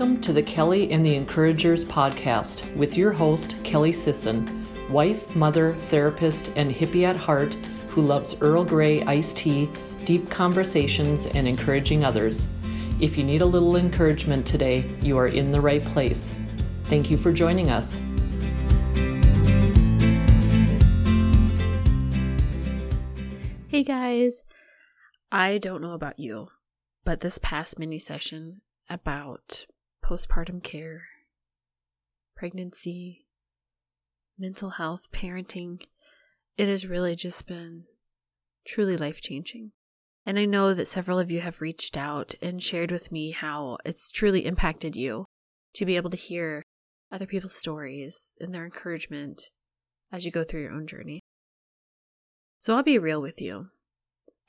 Welcome to the Kelly and the Encouragers podcast with your host, Kelly Sisson, wife, mother, therapist, and hippie at heart who loves Earl Grey iced tea, deep conversations, and encouraging others. If you need a little encouragement today, you are in the right place. Thank you for joining us. Hey guys, I don't know about you, but this past mini session about postpartum care, pregnancy, mental health, parenting, it has really just been truly life changing. And I know that several of you have reached out and shared with me how it's truly impacted you to be able to hear other people's stories and their encouragement as you go through your own journey. So I'll be real with you.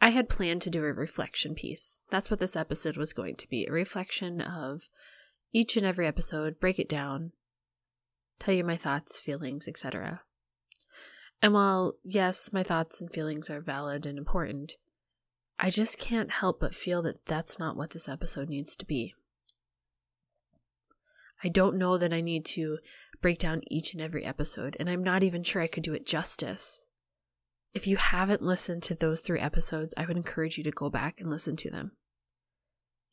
I had planned to do a reflection piece. That's what this episode was going to be a reflection of each and every episode, break it down, tell you my thoughts, feelings, etc. And while, yes, my thoughts and feelings are valid and important, I just can't help but feel that that's not what this episode needs to be. I don't know that I need to break down each and every episode, and I'm not even sure I could do it justice. If you haven't listened to those three episodes, I would encourage you to go back and listen to them.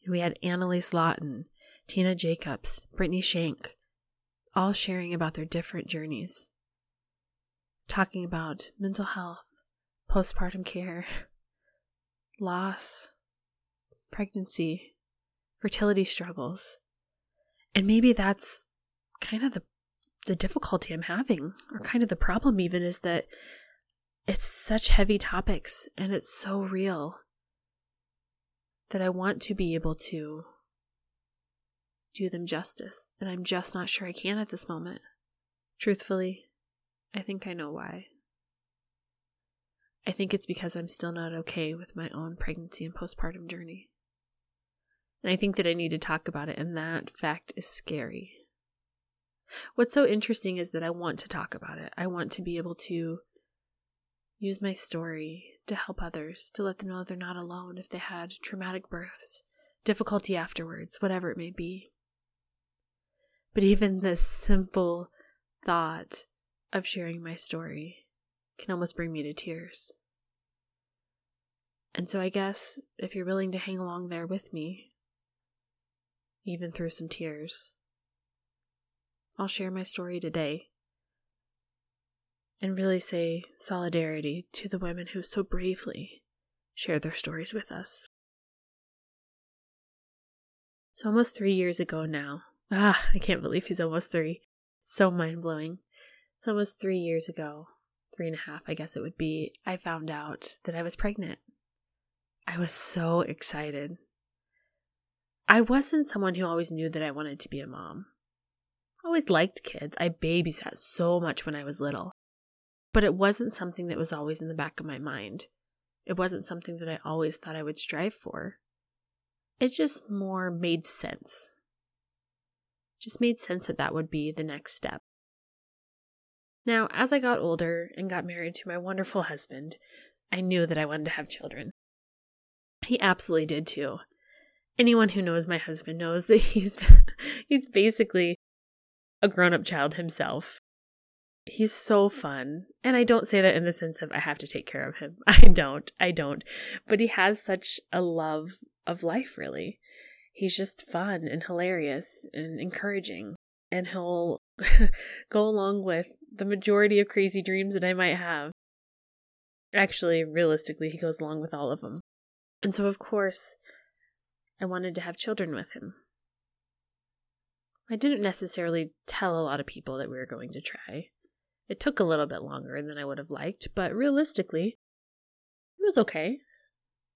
And we had Annalise Lawton, Tina Jacobs, Brittany Shank, all sharing about their different journeys talking about mental health, postpartum care, loss, pregnancy, fertility struggles. And maybe that's kind of the the difficulty I'm having, or kind of the problem even is that it's such heavy topics and it's so real that I want to be able to do them justice, and I'm just not sure I can at this moment. Truthfully, I think I know why. I think it's because I'm still not okay with my own pregnancy and postpartum journey. And I think that I need to talk about it, and that fact is scary. What's so interesting is that I want to talk about it. I want to be able to use my story to help others, to let them know they're not alone if they had traumatic births, difficulty afterwards, whatever it may be. But even this simple thought of sharing my story can almost bring me to tears. And so I guess if you're willing to hang along there with me, even through some tears, I'll share my story today and really say solidarity to the women who so bravely share their stories with us. So, almost three years ago now, ah, I can't believe he's almost three. So mind blowing. It's almost three years ago, three and a half, I guess it would be, I found out that I was pregnant. I was so excited. I wasn't someone who always knew that I wanted to be a mom. I always liked kids. I babysat so much when I was little. But it wasn't something that was always in the back of my mind. It wasn't something that I always thought I would strive for. It just more made sense. Just made sense that that would be the next step. Now, as I got older and got married to my wonderful husband, I knew that I wanted to have children. He absolutely did too. Anyone who knows my husband knows that he's he's basically a grown-up child himself. He's so fun. And I don't say that in the sense of I have to take care of him. I don't. I don't. But he has such a love of life really. He's just fun and hilarious and encouraging and he'll go along with the majority of crazy dreams that I might have. Actually, realistically, he goes along with all of them. And so, of course, I wanted to have children with him. I didn't necessarily tell a lot of people that we were going to try. It took a little bit longer than I would have liked, but realistically, it was okay.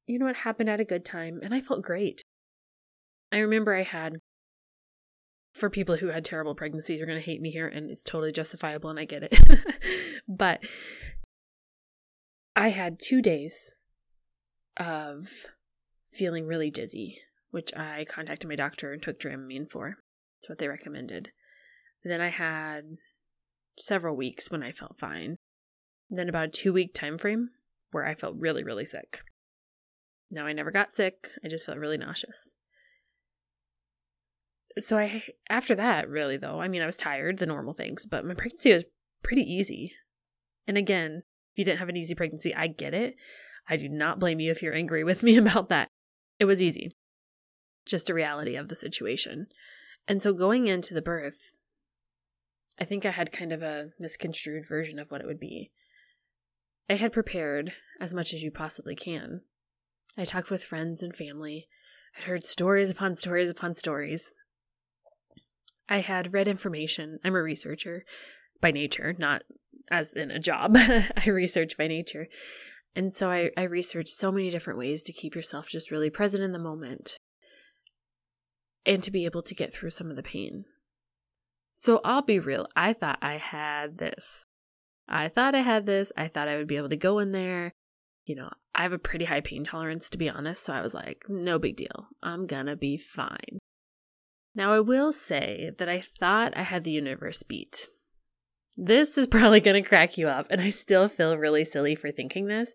You know, it happened at a good time, and I felt great. I remember I had for people who had terrible pregnancies are going to hate me here and it's totally justifiable and I get it. but I had 2 days of feeling really dizzy, which I contacted my doctor and took Dramamine for. That's what they recommended. Then I had several weeks when I felt fine. Then about a 2 week time frame where I felt really really sick. Now I never got sick, I just felt really nauseous so I after that, really though, I mean I was tired, the normal things, but my pregnancy was pretty easy. And again, if you didn't have an easy pregnancy, I get it. I do not blame you if you're angry with me about that. It was easy. Just a reality of the situation. And so going into the birth, I think I had kind of a misconstrued version of what it would be. I had prepared as much as you possibly can. I talked with friends and family. I'd heard stories upon stories upon stories. I had read information. I'm a researcher by nature, not as in a job. I research by nature. And so I, I researched so many different ways to keep yourself just really present in the moment and to be able to get through some of the pain. So I'll be real. I thought I had this. I thought I had this. I thought I would be able to go in there. You know, I have a pretty high pain tolerance, to be honest. So I was like, no big deal. I'm gonna be fine. Now, I will say that I thought I had the universe beat. This is probably going to crack you up, and I still feel really silly for thinking this.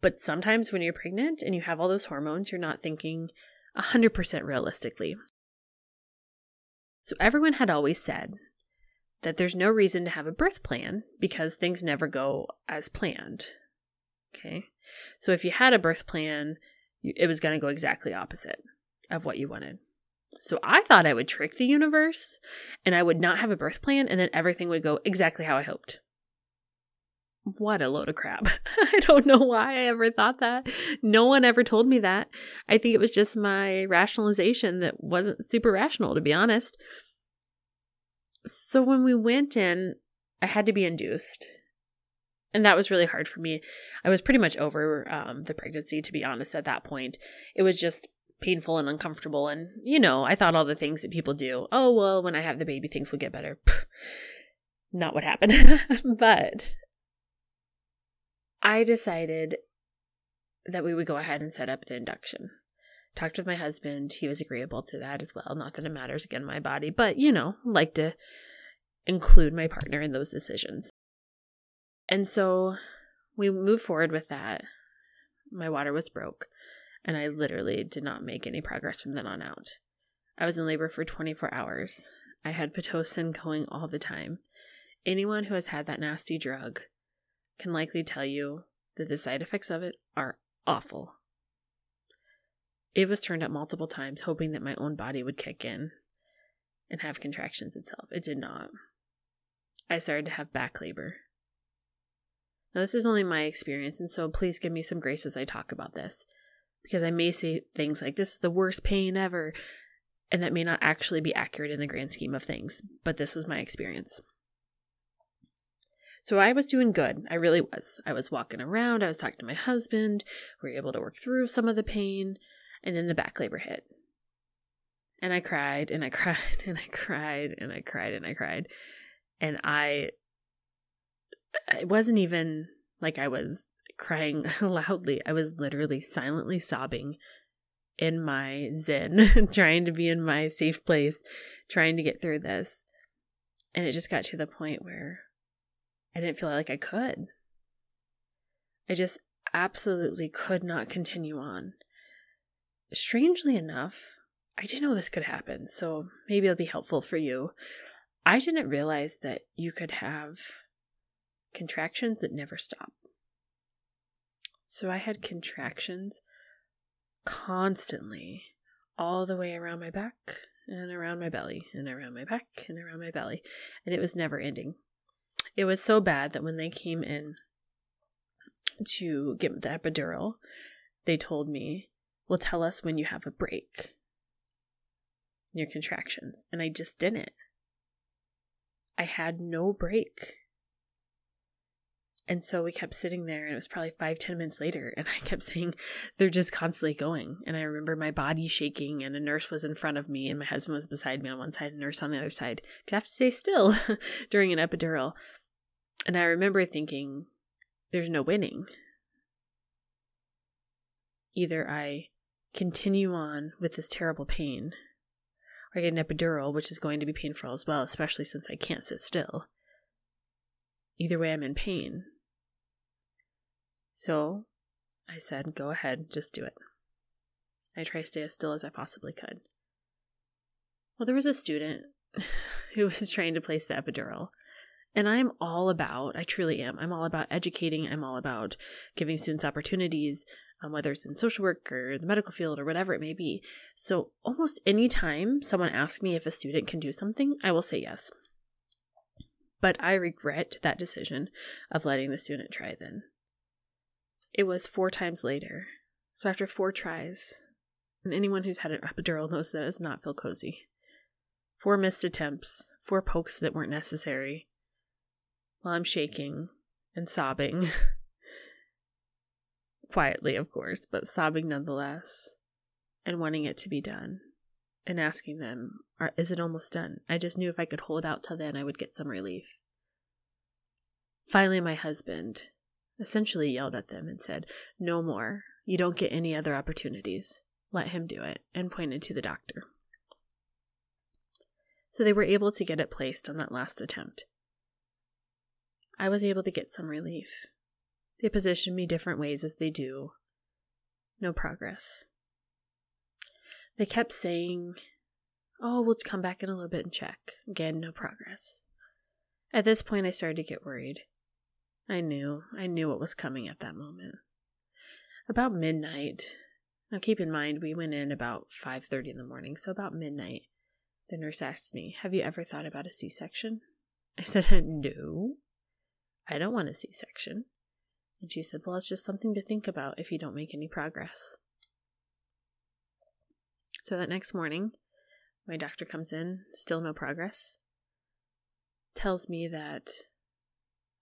But sometimes when you're pregnant and you have all those hormones, you're not thinking 100% realistically. So everyone had always said that there's no reason to have a birth plan because things never go as planned. Okay. So if you had a birth plan, it was going to go exactly opposite of what you wanted. So I thought I would trick the universe and I would not have a birth plan and then everything would go exactly how I hoped. What a load of crap. I don't know why I ever thought that. No one ever told me that. I think it was just my rationalization that wasn't super rational, to be honest. So when we went in, I had to be induced. And that was really hard for me. I was pretty much over um, the pregnancy, to be honest, at that point. It was just painful and uncomfortable. And, you know, I thought all the things that people do. Oh, well, when I have the baby, things will get better. Not what happened. but I decided that we would go ahead and set up the induction. Talked with my husband. He was agreeable to that as well. Not that it matters again, my body, but, you know, like to include my partner in those decisions. And so we moved forward with that. My water was broke and I literally did not make any progress from then on out. I was in labor for 24 hours. I had Pitocin going all the time. Anyone who has had that nasty drug can likely tell you that the side effects of it are awful. It was turned up multiple times, hoping that my own body would kick in and have contractions itself. It did not. I started to have back labor. Now, this is only my experience, and so please give me some grace as I talk about this because I may say things like, this is the worst pain ever. And that may not actually be accurate in the grand scheme of things, but this was my experience. So I was doing good. I really was. I was walking around. I was talking to my husband. We were able to work through some of the pain. And then the back labor hit. And I cried and I cried and I cried and I cried and I cried. And I, it wasn't even like I was crying loudly. I was literally silently sobbing in my zen, trying to be in my safe place, trying to get through this. And it just got to the point where I didn't feel like I could. I just absolutely could not continue on. Strangely enough, I didn't know this could happen, so maybe it'll be helpful for you. I didn't realize that you could have contractions that never stop. So I had contractions constantly all the way around my back and around my belly and around my back and around my belly. And it was never ending. It was so bad that when they came in to get the epidural, they told me, Well, tell us when you have a break in your contractions. And I just didn't. I had no break. And so we kept sitting there, and it was probably five, ten minutes later, and I kept saying, They're just constantly going. And I remember my body shaking, and a nurse was in front of me, and my husband was beside me on one side, and a nurse on the other side. Could have to stay still during an epidural. And I remember thinking, There's no winning. Either I continue on with this terrible pain, or I get an epidural, which is going to be painful as well, especially since I can't sit still. Either way, I'm in pain. So I said, Go ahead, just do it. I tried to stay as still as I possibly could. Well, there was a student who was trying to place the epidural. And I'm all about, I truly am, I'm all about educating, I'm all about giving students opportunities, um, whether it's in social work or the medical field or whatever it may be. So, almost any time someone asks me if a student can do something, I will say yes. But I regret that decision of letting the student try then. It was four times later. So, after four tries, and anyone who's had an epidural knows that does not feel cozy. Four missed attempts, four pokes that weren't necessary. While I'm shaking and sobbing. Quietly, of course, but sobbing nonetheless. And wanting it to be done. And asking them, Is it almost done? I just knew if I could hold out till then, I would get some relief. Finally, my husband essentially yelled at them and said, No more. You don't get any other opportunities. Let him do it, and pointed to the doctor. So they were able to get it placed on that last attempt. I was able to get some relief. They positioned me different ways as they do. No progress. They kept saying, Oh, we'll come back in a little bit and check. Again, no progress. At this point, I started to get worried. I knew, I knew what was coming at that moment. About midnight, now keep in mind we went in about 5:30 in the morning, so about midnight. The nurse asked me, "Have you ever thought about a C-section?" I said, "No. I don't want a C-section." And she said, "Well, it's just something to think about if you don't make any progress." So that next morning, my doctor comes in, still no progress. Tells me that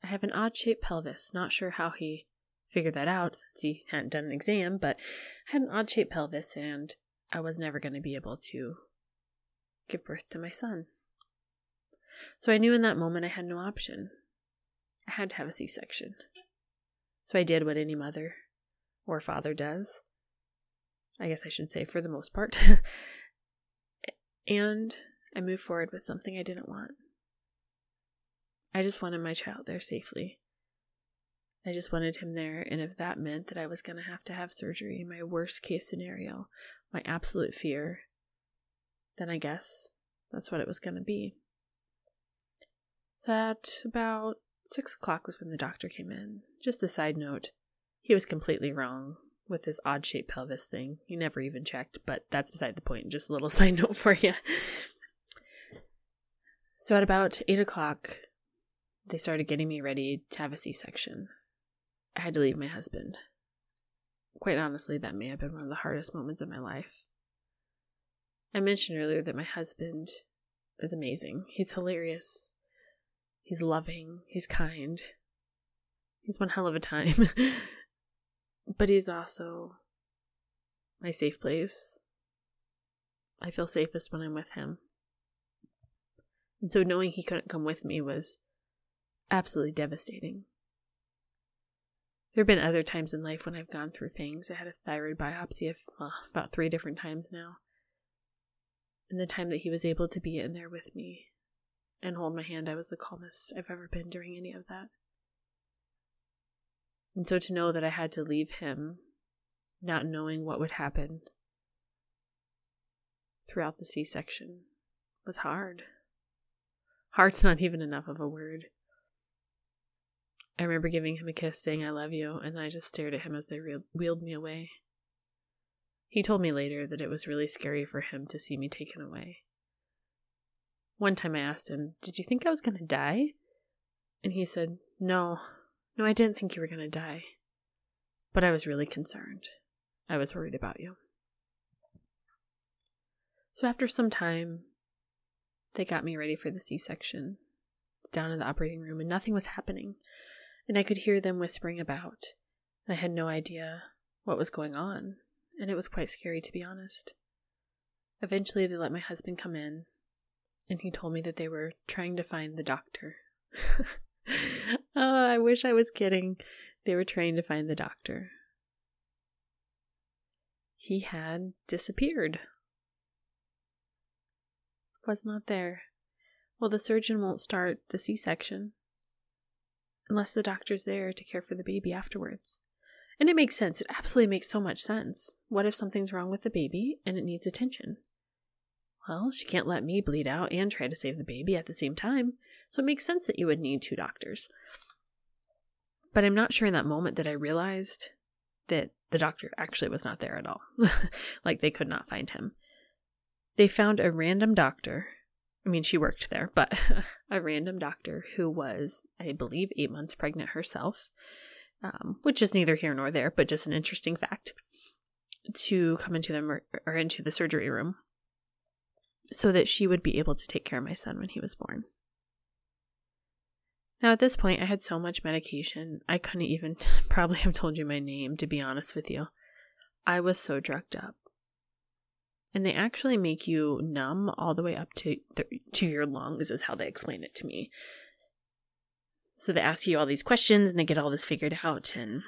I have an odd shaped pelvis. Not sure how he figured that out since he hadn't done an exam, but I had an odd shaped pelvis and I was never going to be able to give birth to my son. So I knew in that moment I had no option. I had to have a C section. So I did what any mother or father does. I guess I should say for the most part. and I moved forward with something I didn't want. I just wanted my child there safely. I just wanted him there, and if that meant that I was going to have to have surgery, my worst case scenario, my absolute fear, then I guess that's what it was going to be. So at about six o'clock was when the doctor came in. Just a side note, he was completely wrong with his odd shaped pelvis thing. He never even checked, but that's beside the point. Just a little side note for you. So at about eight o'clock, they started getting me ready to have a C section. I had to leave my husband. Quite honestly, that may have been one of the hardest moments of my life. I mentioned earlier that my husband is amazing. He's hilarious. He's loving. He's kind. He's one hell of a time. but he's also my safe place. I feel safest when I'm with him. And so knowing he couldn't come with me was absolutely devastating. There have been other times in life when I've gone through things. I had a thyroid biopsy of, well, about three different times now. And the time that he was able to be in there with me and hold my hand, I was the calmest I've ever been during any of that. And so to know that I had to leave him, not knowing what would happen throughout the C section, was hard. Hard's not even enough of a word. I remember giving him a kiss, saying I love you, and I just stared at him as they wheeled me away. He told me later that it was really scary for him to see me taken away. One time I asked him, Did you think I was going to die? And he said, No, no, I didn't think you were going to die. But I was really concerned. I was worried about you. So after some time, they got me ready for the C section down in the operating room, and nothing was happening and I could hear them whispering about. I had no idea what was going on, and it was quite scary to be honest. Eventually, they let my husband come in, and he told me that they were trying to find the doctor. oh, I wish I was kidding. They were trying to find the doctor. He had disappeared. Was not there. Well, the surgeon won't start the C section unless the doctor's there to care for the baby afterwards. And it makes sense. It absolutely makes so much sense. What if something's wrong with the baby and it needs attention? Well, she can't let me bleed out and try to save the baby at the same time, so it makes sense that you would need two doctors. But I'm not sure in that moment that I realized that the doctor actually was not there at all. like they could not find him. They found a random doctor. I mean, she worked there, but a random doctor who was, I believe, eight months pregnant herself, um, which is neither here nor there, but just an interesting fact, to come into the or into the surgery room so that she would be able to take care of my son when he was born. Now, at this point, I had so much medication, I couldn't even probably have told you my name, to be honest with you. I was so drugged up. And they actually make you numb all the way up to, to your lungs, is how they explain it to me. So they ask you all these questions and they get all this figured out. And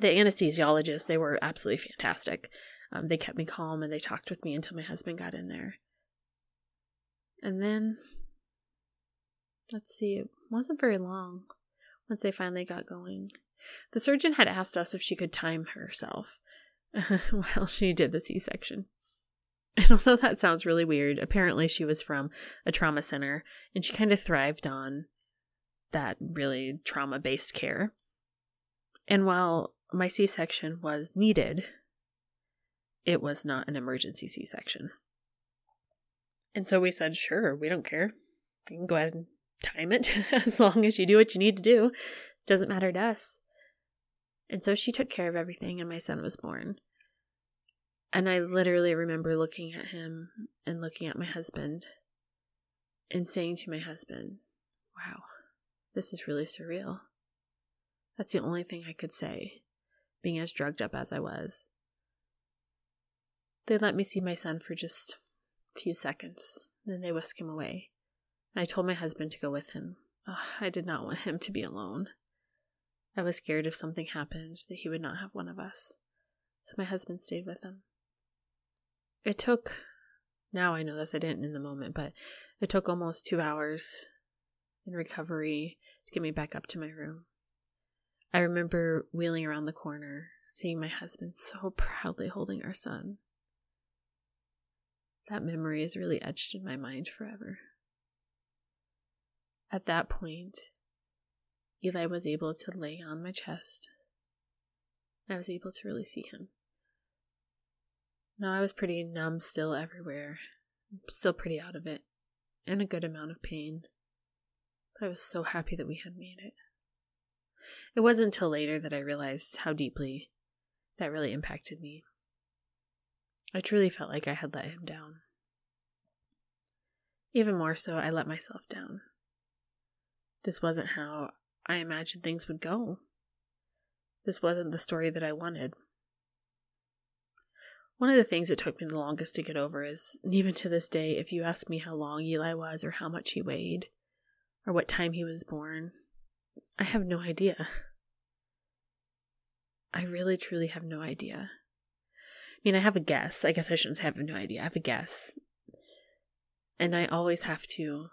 the anesthesiologists, they were absolutely fantastic. Um, they kept me calm and they talked with me until my husband got in there. And then, let's see, it wasn't very long once they finally got going. The surgeon had asked us if she could time herself while she did the C section. And although that sounds really weird, apparently she was from a trauma center and she kind of thrived on that really trauma based care. And while my C section was needed, it was not an emergency C section. And so we said, sure, we don't care. You can go ahead and time it as long as you do what you need to do. It doesn't matter to us. And so she took care of everything, and my son was born. And I literally remember looking at him and looking at my husband and saying to my husband, Wow, this is really surreal. That's the only thing I could say, being as drugged up as I was. They let me see my son for just a few seconds. Then they whisk him away. And I told my husband to go with him. Oh, I did not want him to be alone. I was scared if something happened that he would not have one of us. So my husband stayed with him. It took, now I know this, I didn't in the moment, but it took almost two hours in recovery to get me back up to my room. I remember wheeling around the corner, seeing my husband so proudly holding our son. That memory is really etched in my mind forever. At that point, Eli was able to lay on my chest. I was able to really see him. Now I was pretty numb still everywhere, still pretty out of it, and a good amount of pain. But I was so happy that we had made it. It wasn't until later that I realized how deeply that really impacted me. I truly felt like I had let him down. Even more so, I let myself down. This wasn't how I imagined things would go. This wasn't the story that I wanted. One of the things that took me the longest to get over is, and even to this day, if you ask me how long Eli was, or how much he weighed, or what time he was born, I have no idea. I really truly have no idea. I mean, I have a guess. I guess I shouldn't have no idea. I have a guess. And I always have to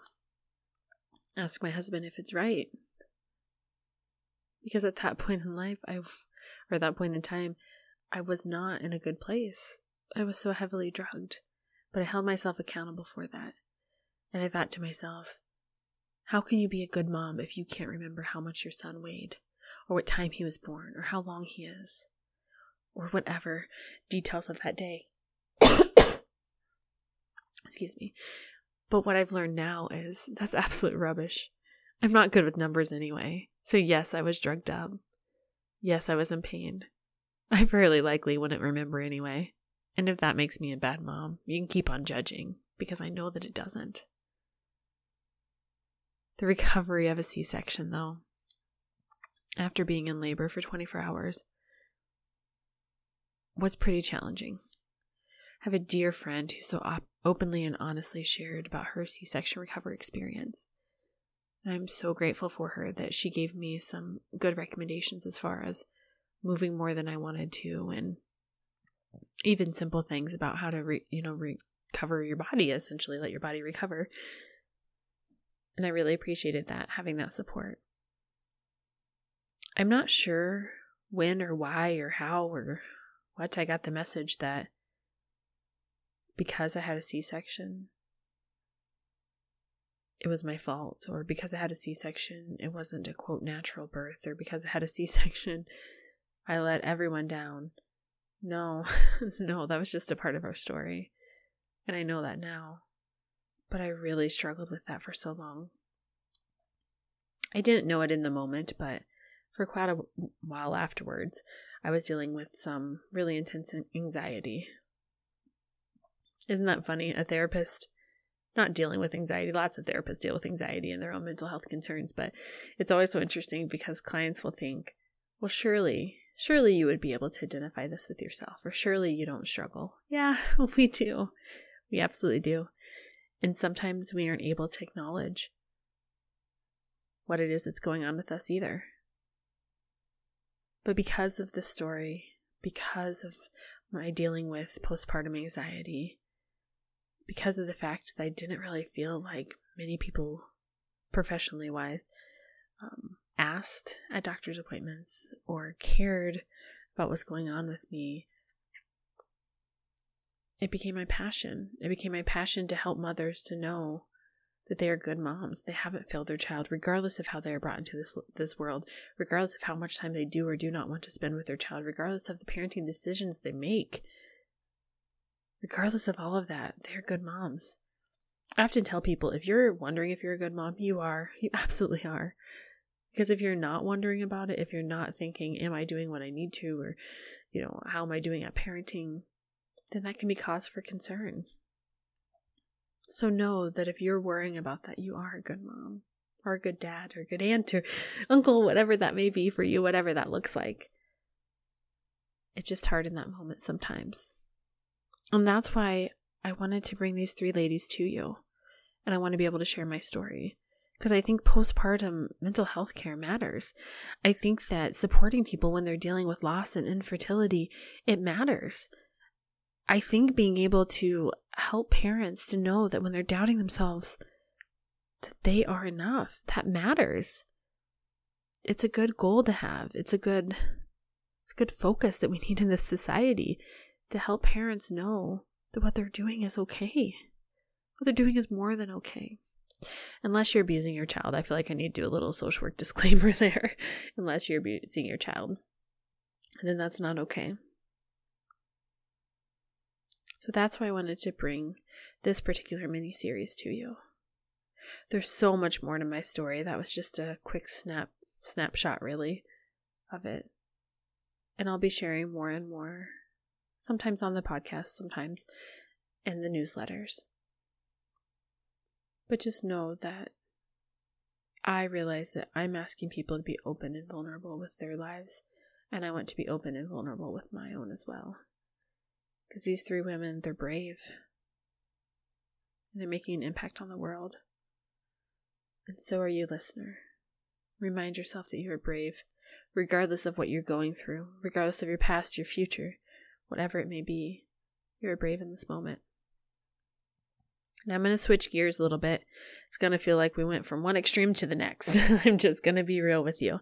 ask my husband if it's right. Because at that point in life, I, or at that point in time, I was not in a good place. I was so heavily drugged. But I held myself accountable for that. And I thought to myself, how can you be a good mom if you can't remember how much your son weighed, or what time he was born, or how long he is? or whatever details of that day. Excuse me. But what I've learned now is that's absolute rubbish. I'm not good with numbers anyway. So, yes, I was drugged up. Yes, I was in pain. I fairly likely wouldn't remember anyway. And if that makes me a bad mom, you can keep on judging because I know that it doesn't. The recovery of a C section, though, after being in labor for 24 hours, was pretty challenging. I have a dear friend who so op- openly and honestly shared about her C section recovery experience. And I'm so grateful for her that she gave me some good recommendations as far as moving more than I wanted to and even simple things about how to re- you know recover your body essentially let your body recover. And I really appreciated that having that support. I'm not sure when or why or how or what I got the message that because I had a C section, it was my fault, or because I had a C section, it wasn't a quote natural birth, or because I had a C section, I let everyone down. No, no, that was just a part of our story. And I know that now. But I really struggled with that for so long. I didn't know it in the moment, but for quite a while afterwards, I was dealing with some really intense anxiety. Isn't that funny? A therapist not dealing with anxiety. Lots of therapists deal with anxiety and their own mental health concerns, but it's always so interesting because clients will think, well, surely, surely you would be able to identify this with yourself, or surely you don't struggle. Yeah, we do. We absolutely do. And sometimes we aren't able to acknowledge what it is that's going on with us either. But because of the story, because of my dealing with postpartum anxiety, because of the fact that I didn't really feel like many people, professionally wise, um, asked at doctor's appointments or cared about what's going on with me, it became my passion. It became my passion to help mothers to know that they are good moms. They haven't failed their child, regardless of how they are brought into this this world, regardless of how much time they do or do not want to spend with their child, regardless of the parenting decisions they make regardless of all of that, they're good moms. I often tell people if you're wondering if you're a good mom, you are. You absolutely are. Because if you're not wondering about it, if you're not thinking, am I doing what I need to, or, you know, how am I doing at parenting, then that can be cause for concern. So know that if you're worrying about that, you are a good mom, or a good dad, or a good aunt, or uncle, whatever that may be for you, whatever that looks like. It's just hard in that moment sometimes. And that's why I wanted to bring these three ladies to you. And I want to be able to share my story. Because I think postpartum mental health care matters. I think that supporting people when they're dealing with loss and infertility, it matters. I think being able to help parents to know that when they're doubting themselves, that they are enough, that matters. It's a good goal to have. It's a good it's a good focus that we need in this society to help parents know that what they're doing is okay. What they're doing is more than okay. Unless you're abusing your child, I feel like I need to do a little social work disclaimer there. Unless you're abusing your child, then that's not okay. So that's why I wanted to bring this particular mini series to you. There's so much more to my story. That was just a quick snap snapshot really of it. And I'll be sharing more and more sometimes on the podcast, sometimes in the newsletters. But just know that I realize that I'm asking people to be open and vulnerable with their lives, and I want to be open and vulnerable with my own as well. Because these three women, they're brave. And they're making an impact on the world. And so are you, listener. Remind yourself that you are brave, regardless of what you're going through, regardless of your past, your future whatever it may be. You're brave in this moment. Now I'm going to switch gears a little bit. It's going to feel like we went from one extreme to the next. I'm just going to be real with you.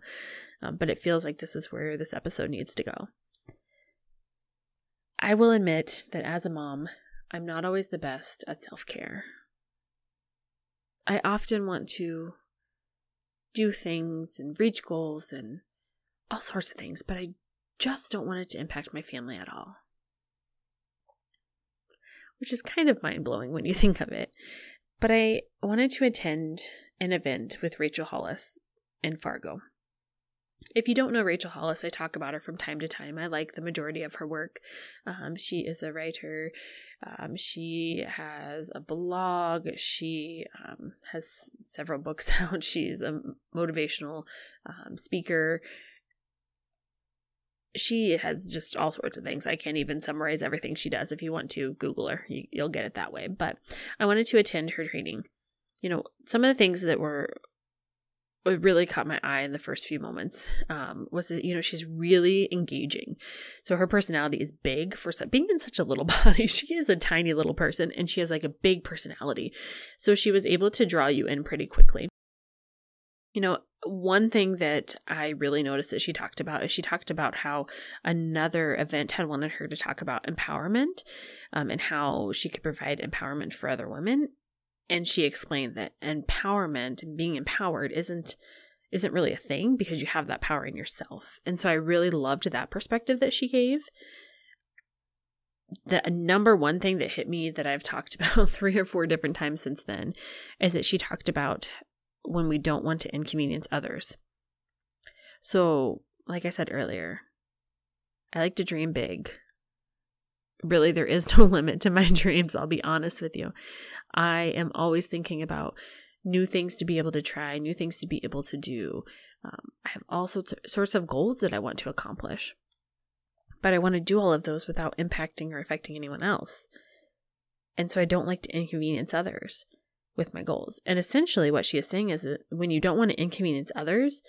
Um, but it feels like this is where this episode needs to go. I will admit that as a mom, I'm not always the best at self care. I often want to do things and reach goals and all sorts of things, but I just don't want it to impact my family at all. Which is kind of mind blowing when you think of it. But I wanted to attend an event with Rachel Hollis in Fargo. If you don't know Rachel Hollis, I talk about her from time to time. I like the majority of her work. Um, she is a writer. Um, she has a blog. She um, has several books out. She's a motivational um, speaker she has just all sorts of things. I can't even summarize everything she does. If you want to Google her, you, will get it that way. But I wanted to attend her training. You know, some of the things that were really caught my eye in the first few moments um, was that you know she's really engaging. So her personality is big for being in such a little body. She is a tiny little person, and she has like a big personality. So she was able to draw you in pretty quickly you know, one thing that I really noticed that she talked about is she talked about how another event had wanted her to talk about empowerment um, and how she could provide empowerment for other women. And she explained that empowerment being empowered isn't isn't really a thing because you have that power in yourself. And so I really loved that perspective that she gave. The number one thing that hit me that I've talked about three or four different times since then is that she talked about when we don't want to inconvenience others. So, like I said earlier, I like to dream big. Really, there is no limit to my dreams, I'll be honest with you. I am always thinking about new things to be able to try, new things to be able to do. Um, I have all sorts of, sorts of goals that I want to accomplish. But I want to do all of those without impacting or affecting anyone else. And so I don't like to inconvenience others with my goals. And essentially, what she is saying is that when you don't want to inconvenience others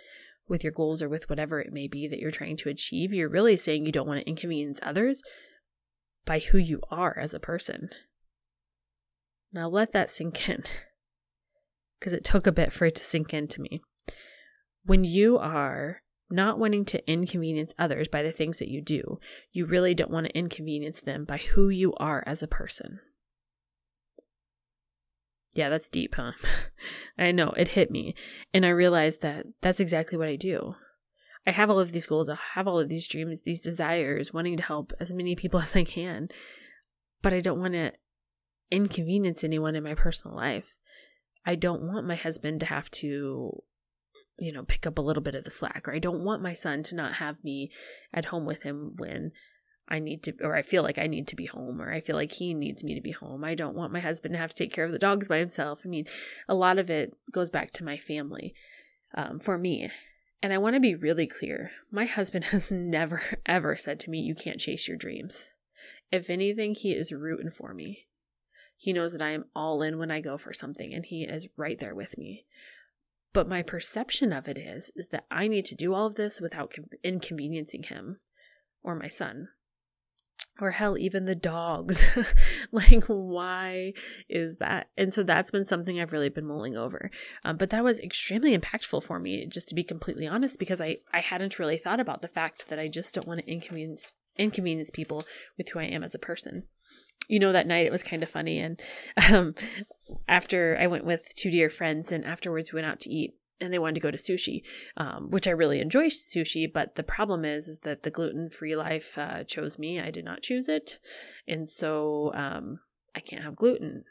with your goals or with whatever it may be that you're trying to achieve, you're really saying you don't want to inconvenience others by who you are as a person. Now, let that sink in because it took a bit for it to sink into me. When you are not wanting to inconvenience others by the things that you do, you really don't want to inconvenience them by who you are as a person. Yeah, that's deep, huh? I know, it hit me. And I realized that that's exactly what I do. I have all of these goals, I have all of these dreams, these desires, wanting to help as many people as I can, but I don't want to inconvenience anyone in my personal life. I don't want my husband to have to, you know, pick up a little bit of the slack, or I don't want my son to not have me at home with him when I need to, or I feel like I need to be home, or I feel like he needs me to be home. I don't want my husband to have to take care of the dogs by himself. I mean, a lot of it goes back to my family um, for me. And I want to be really clear my husband has never, ever said to me, You can't chase your dreams. If anything, he is rooting for me. He knows that I am all in when I go for something, and he is right there with me. But my perception of it is, is that I need to do all of this without inconveniencing him or my son or hell even the dogs. Like why is that? And so that's been something i've really been mulling over. Um, but that was extremely impactful for me just to be completely honest because i i hadn't really thought about the fact that i just don't want to inconvenience inconvenience people with who i am as a person. You know that night it was kind of funny and um, after i went with two dear friends and afterwards we went out to eat and they wanted to go to sushi, um, which I really enjoy sushi. But the problem is, is that the gluten free life uh, chose me. I did not choose it, and so um, I can't have gluten.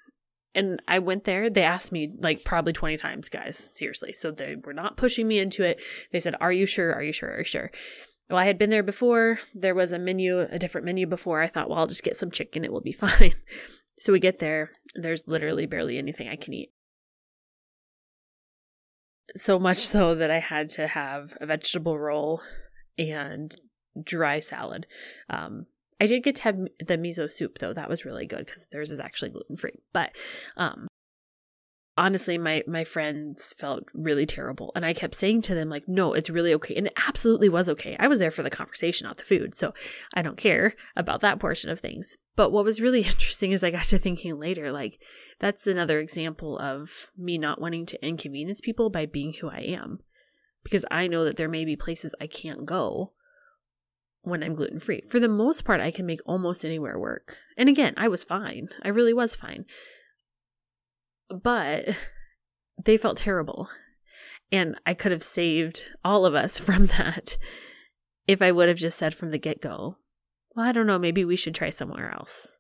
And I went there. They asked me like probably twenty times, guys. Seriously, so they were not pushing me into it. They said, "Are you sure? Are you sure? Are you sure?" Well, I had been there before. There was a menu, a different menu before. I thought, well, I'll just get some chicken. It will be fine. so we get there. There's literally barely anything I can eat so much so that I had to have a vegetable roll and dry salad. Um, I did get to have the miso soup though. That was really good because theirs is actually gluten free. But um, honestly my my friends felt really terrible and i kept saying to them like no it's really okay and it absolutely was okay i was there for the conversation not the food so i don't care about that portion of things but what was really interesting is i got to thinking later like that's another example of me not wanting to inconvenience people by being who i am because i know that there may be places i can't go when I'm gluten free. For the most part, I can make almost anywhere work. And again, I was fine. I really was fine. But they felt terrible. And I could have saved all of us from that if I would have just said from the get go, well, I don't know, maybe we should try somewhere else.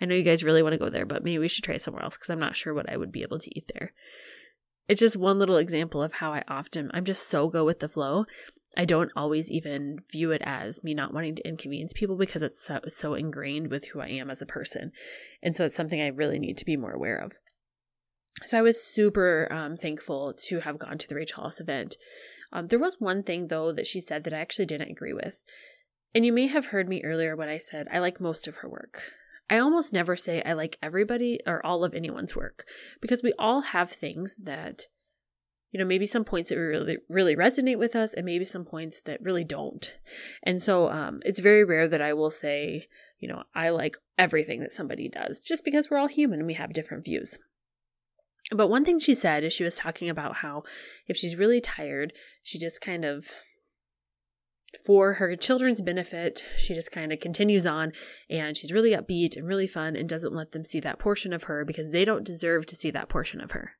I know you guys really want to go there, but maybe we should try somewhere else because I'm not sure what I would be able to eat there. It's just one little example of how I often, I'm just so go with the flow. I don't always even view it as me not wanting to inconvenience people because it's so, so ingrained with who I am as a person. And so it's something I really need to be more aware of. So I was super um, thankful to have gone to the Rachel Hollis event. Um, there was one thing though that she said that I actually didn't agree with. And you may have heard me earlier when I said I like most of her work. I almost never say I like everybody or all of anyone's work because we all have things that, you know, maybe some points that really, really resonate with us and maybe some points that really don't. And so um, it's very rare that I will say, you know, I like everything that somebody does just because we're all human and we have different views. But one thing she said is she was talking about how if she's really tired, she just kind of, for her children's benefit, she just kind of continues on and she's really upbeat and really fun and doesn't let them see that portion of her because they don't deserve to see that portion of her.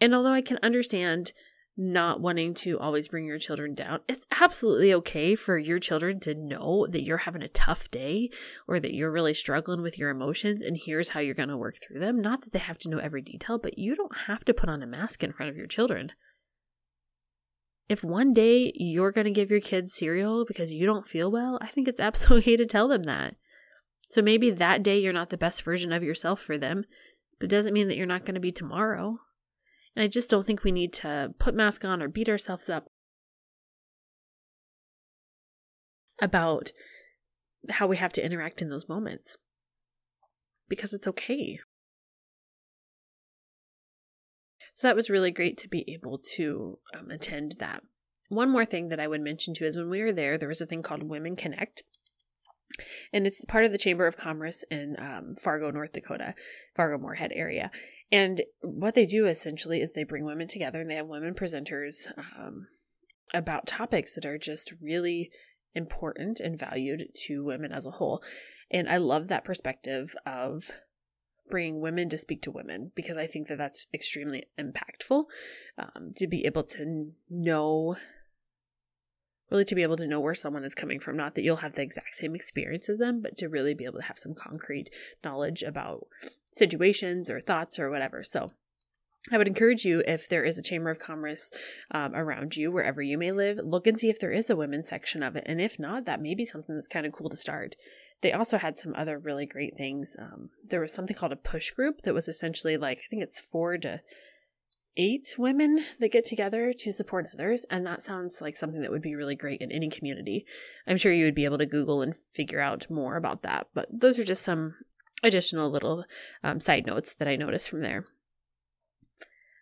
And although I can understand not wanting to always bring your children down. It's absolutely okay for your children to know that you're having a tough day or that you're really struggling with your emotions and here's how you're going to work through them. Not that they have to know every detail, but you don't have to put on a mask in front of your children. If one day you're going to give your kids cereal because you don't feel well, I think it's absolutely okay to tell them that. So maybe that day you're not the best version of yourself for them, but doesn't mean that you're not going to be tomorrow. And I just don't think we need to put masks on or beat ourselves up about how we have to interact in those moments because it's okay. So that was really great to be able to um, attend that. One more thing that I would mention too is when we were there, there was a thing called Women Connect and it's part of the Chamber of Commerce in um, Fargo, North Dakota, Fargo Moorhead area. And what they do essentially is they bring women together and they have women presenters um, about topics that are just really important and valued to women as a whole. And I love that perspective of bringing women to speak to women because I think that that's extremely impactful um, to be able to know really to be able to know where someone is coming from. Not that you'll have the exact same experience as them, but to really be able to have some concrete knowledge about situations or thoughts or whatever. So I would encourage you, if there is a Chamber of Commerce um, around you, wherever you may live, look and see if there is a women's section of it. And if not, that may be something that's kind of cool to start. They also had some other really great things. Um, there was something called a push group that was essentially like, I think it's four to eight women that get together to support others. And that sounds like something that would be really great in any community. I'm sure you would be able to Google and figure out more about that. But those are just some additional little um, side notes that I noticed from there.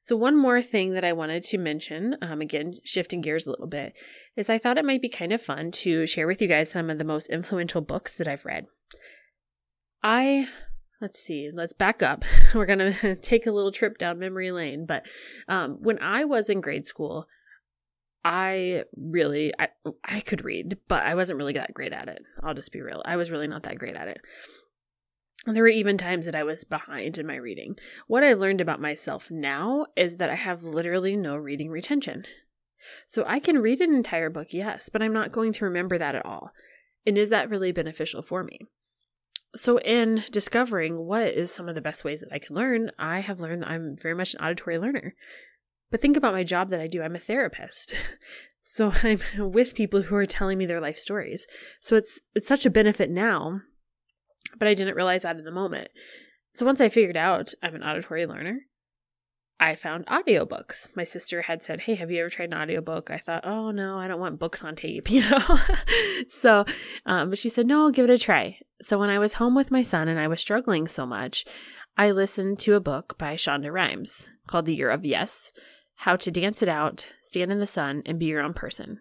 So, one more thing that I wanted to mention, um, again, shifting gears a little bit, is I thought it might be kind of fun to share with you guys some of the most influential books that I've read. I let's see let's back up. We're going to take a little trip down memory lane but um, when i was in grade school i really I, I could read but i wasn't really that great at it. I'll just be real. I was really not that great at it. And there were even times that i was behind in my reading. What i learned about myself now is that i have literally no reading retention. So i can read an entire book yes but i'm not going to remember that at all. And is that really beneficial for me so, in discovering what is some of the best ways that I can learn, I have learned that I'm very much an auditory learner. But think about my job that I do. I'm a therapist. So I'm with people who are telling me their life stories. So it's it's such a benefit now, but I didn't realize that in the moment. So once I figured out I'm an auditory learner, I found audiobooks. My sister had said, Hey, have you ever tried an audiobook? I thought, Oh, no, I don't want books on tape, you know? so, um, but she said, No, I'll give it a try. So when I was home with my son and I was struggling so much, I listened to a book by Shonda Rhimes called The Year of Yes How to Dance It Out, Stand in the Sun, and Be Your Own Person.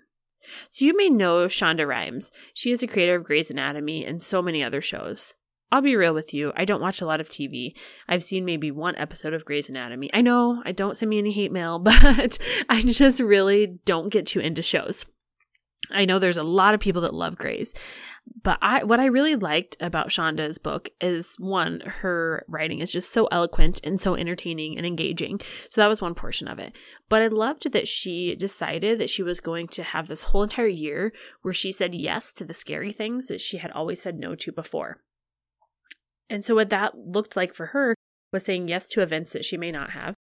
So you may know Shonda Rhimes. She is a creator of Grey's Anatomy and so many other shows. I'll be real with you. I don't watch a lot of TV. I've seen maybe one episode of Grey's Anatomy. I know, I don't send me any hate mail, but I just really don't get too into shows. I know there's a lot of people that love Grey's, but I what I really liked about Shonda's book is one, her writing is just so eloquent and so entertaining and engaging. So that was one portion of it. But I loved that she decided that she was going to have this whole entire year where she said yes to the scary things that she had always said no to before. And so, what that looked like for her was saying yes to events that she may not have.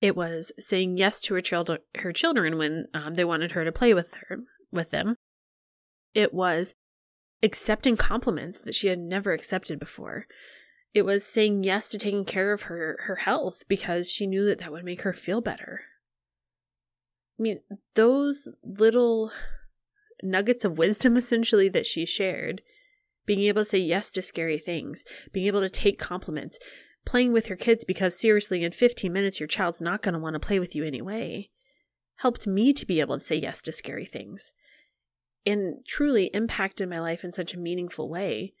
It was saying yes to her children, her children when um, they wanted her to play with her with them. It was accepting compliments that she had never accepted before. It was saying yes to taking care of her her health because she knew that that would make her feel better. I mean, those little nuggets of wisdom essentially that she shared being able to say yes to scary things, being able to take compliments, playing with your kids because seriously, in 15 minutes, your child's not going to want to play with you anyway, helped me to be able to say yes to scary things and truly impacted my life in such a meaningful way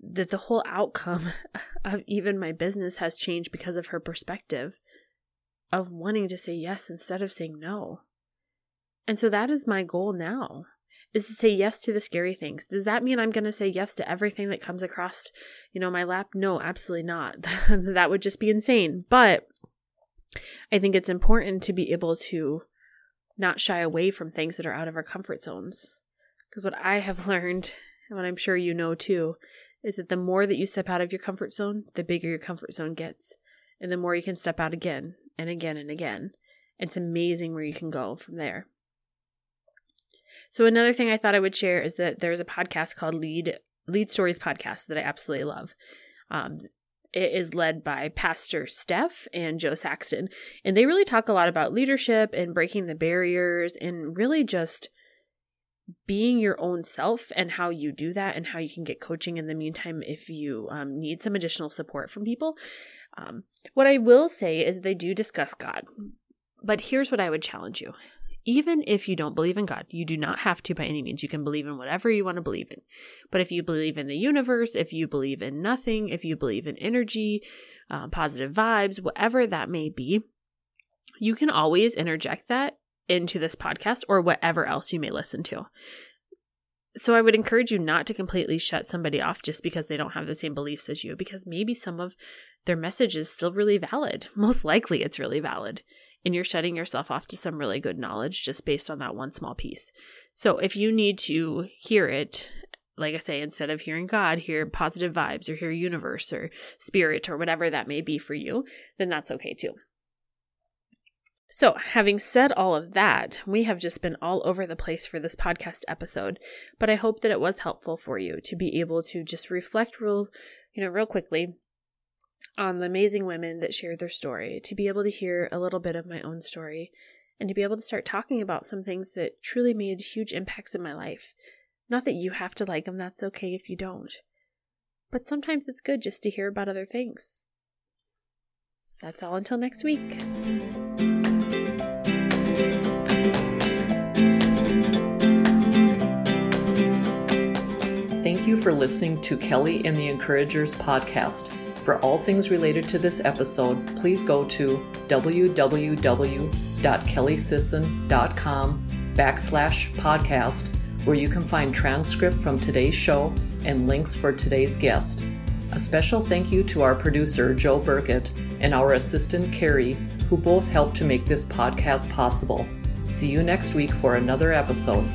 that the whole outcome of even my business has changed because of her perspective of wanting to say yes instead of saying no. And so that is my goal now is to say yes to the scary things. Does that mean I'm going to say yes to everything that comes across, you know, my lap? No, absolutely not. that would just be insane. But I think it's important to be able to not shy away from things that are out of our comfort zones. Because what I have learned, and what I'm sure you know too, is that the more that you step out of your comfort zone, the bigger your comfort zone gets. And the more you can step out again and again and again. It's amazing where you can go from there. So another thing I thought I would share is that there's a podcast called Lead Lead Stories podcast that I absolutely love. Um, it is led by Pastor Steph and Jo Saxton, and they really talk a lot about leadership and breaking the barriers and really just being your own self and how you do that and how you can get coaching in the meantime if you um, need some additional support from people. Um, what I will say is they do discuss God, but here's what I would challenge you even if you don't believe in God, you do not have to by any means. You can believe in whatever you want to believe in. But if you believe in the universe, if you believe in nothing, if you believe in energy, uh, positive vibes, whatever that may be, you can always interject that into this podcast or whatever else you may listen to. So I would encourage you not to completely shut somebody off just because they don't have the same beliefs as you, because maybe some of their message is still really valid. Most likely it's really valid and you're shutting yourself off to some really good knowledge just based on that one small piece. So if you need to hear it, like I say, instead of hearing God, hear positive vibes or hear universe or spirit or whatever that may be for you, then that's okay too. So, having said all of that, we have just been all over the place for this podcast episode, but I hope that it was helpful for you to be able to just reflect real, you know, real quickly on the amazing women that shared their story, to be able to hear a little bit of my own story, and to be able to start talking about some things that truly made huge impacts in my life. Not that you have to like them, that's okay if you don't. But sometimes it's good just to hear about other things. That's all until next week. Thank you for listening to Kelly and the Encouragers podcast. For all things related to this episode, please go to www.kellysisson.com backslash podcast, where you can find transcript from today's show and links for today's guest. A special thank you to our producer, Joe Burkett, and our assistant, Carrie, who both helped to make this podcast possible. See you next week for another episode.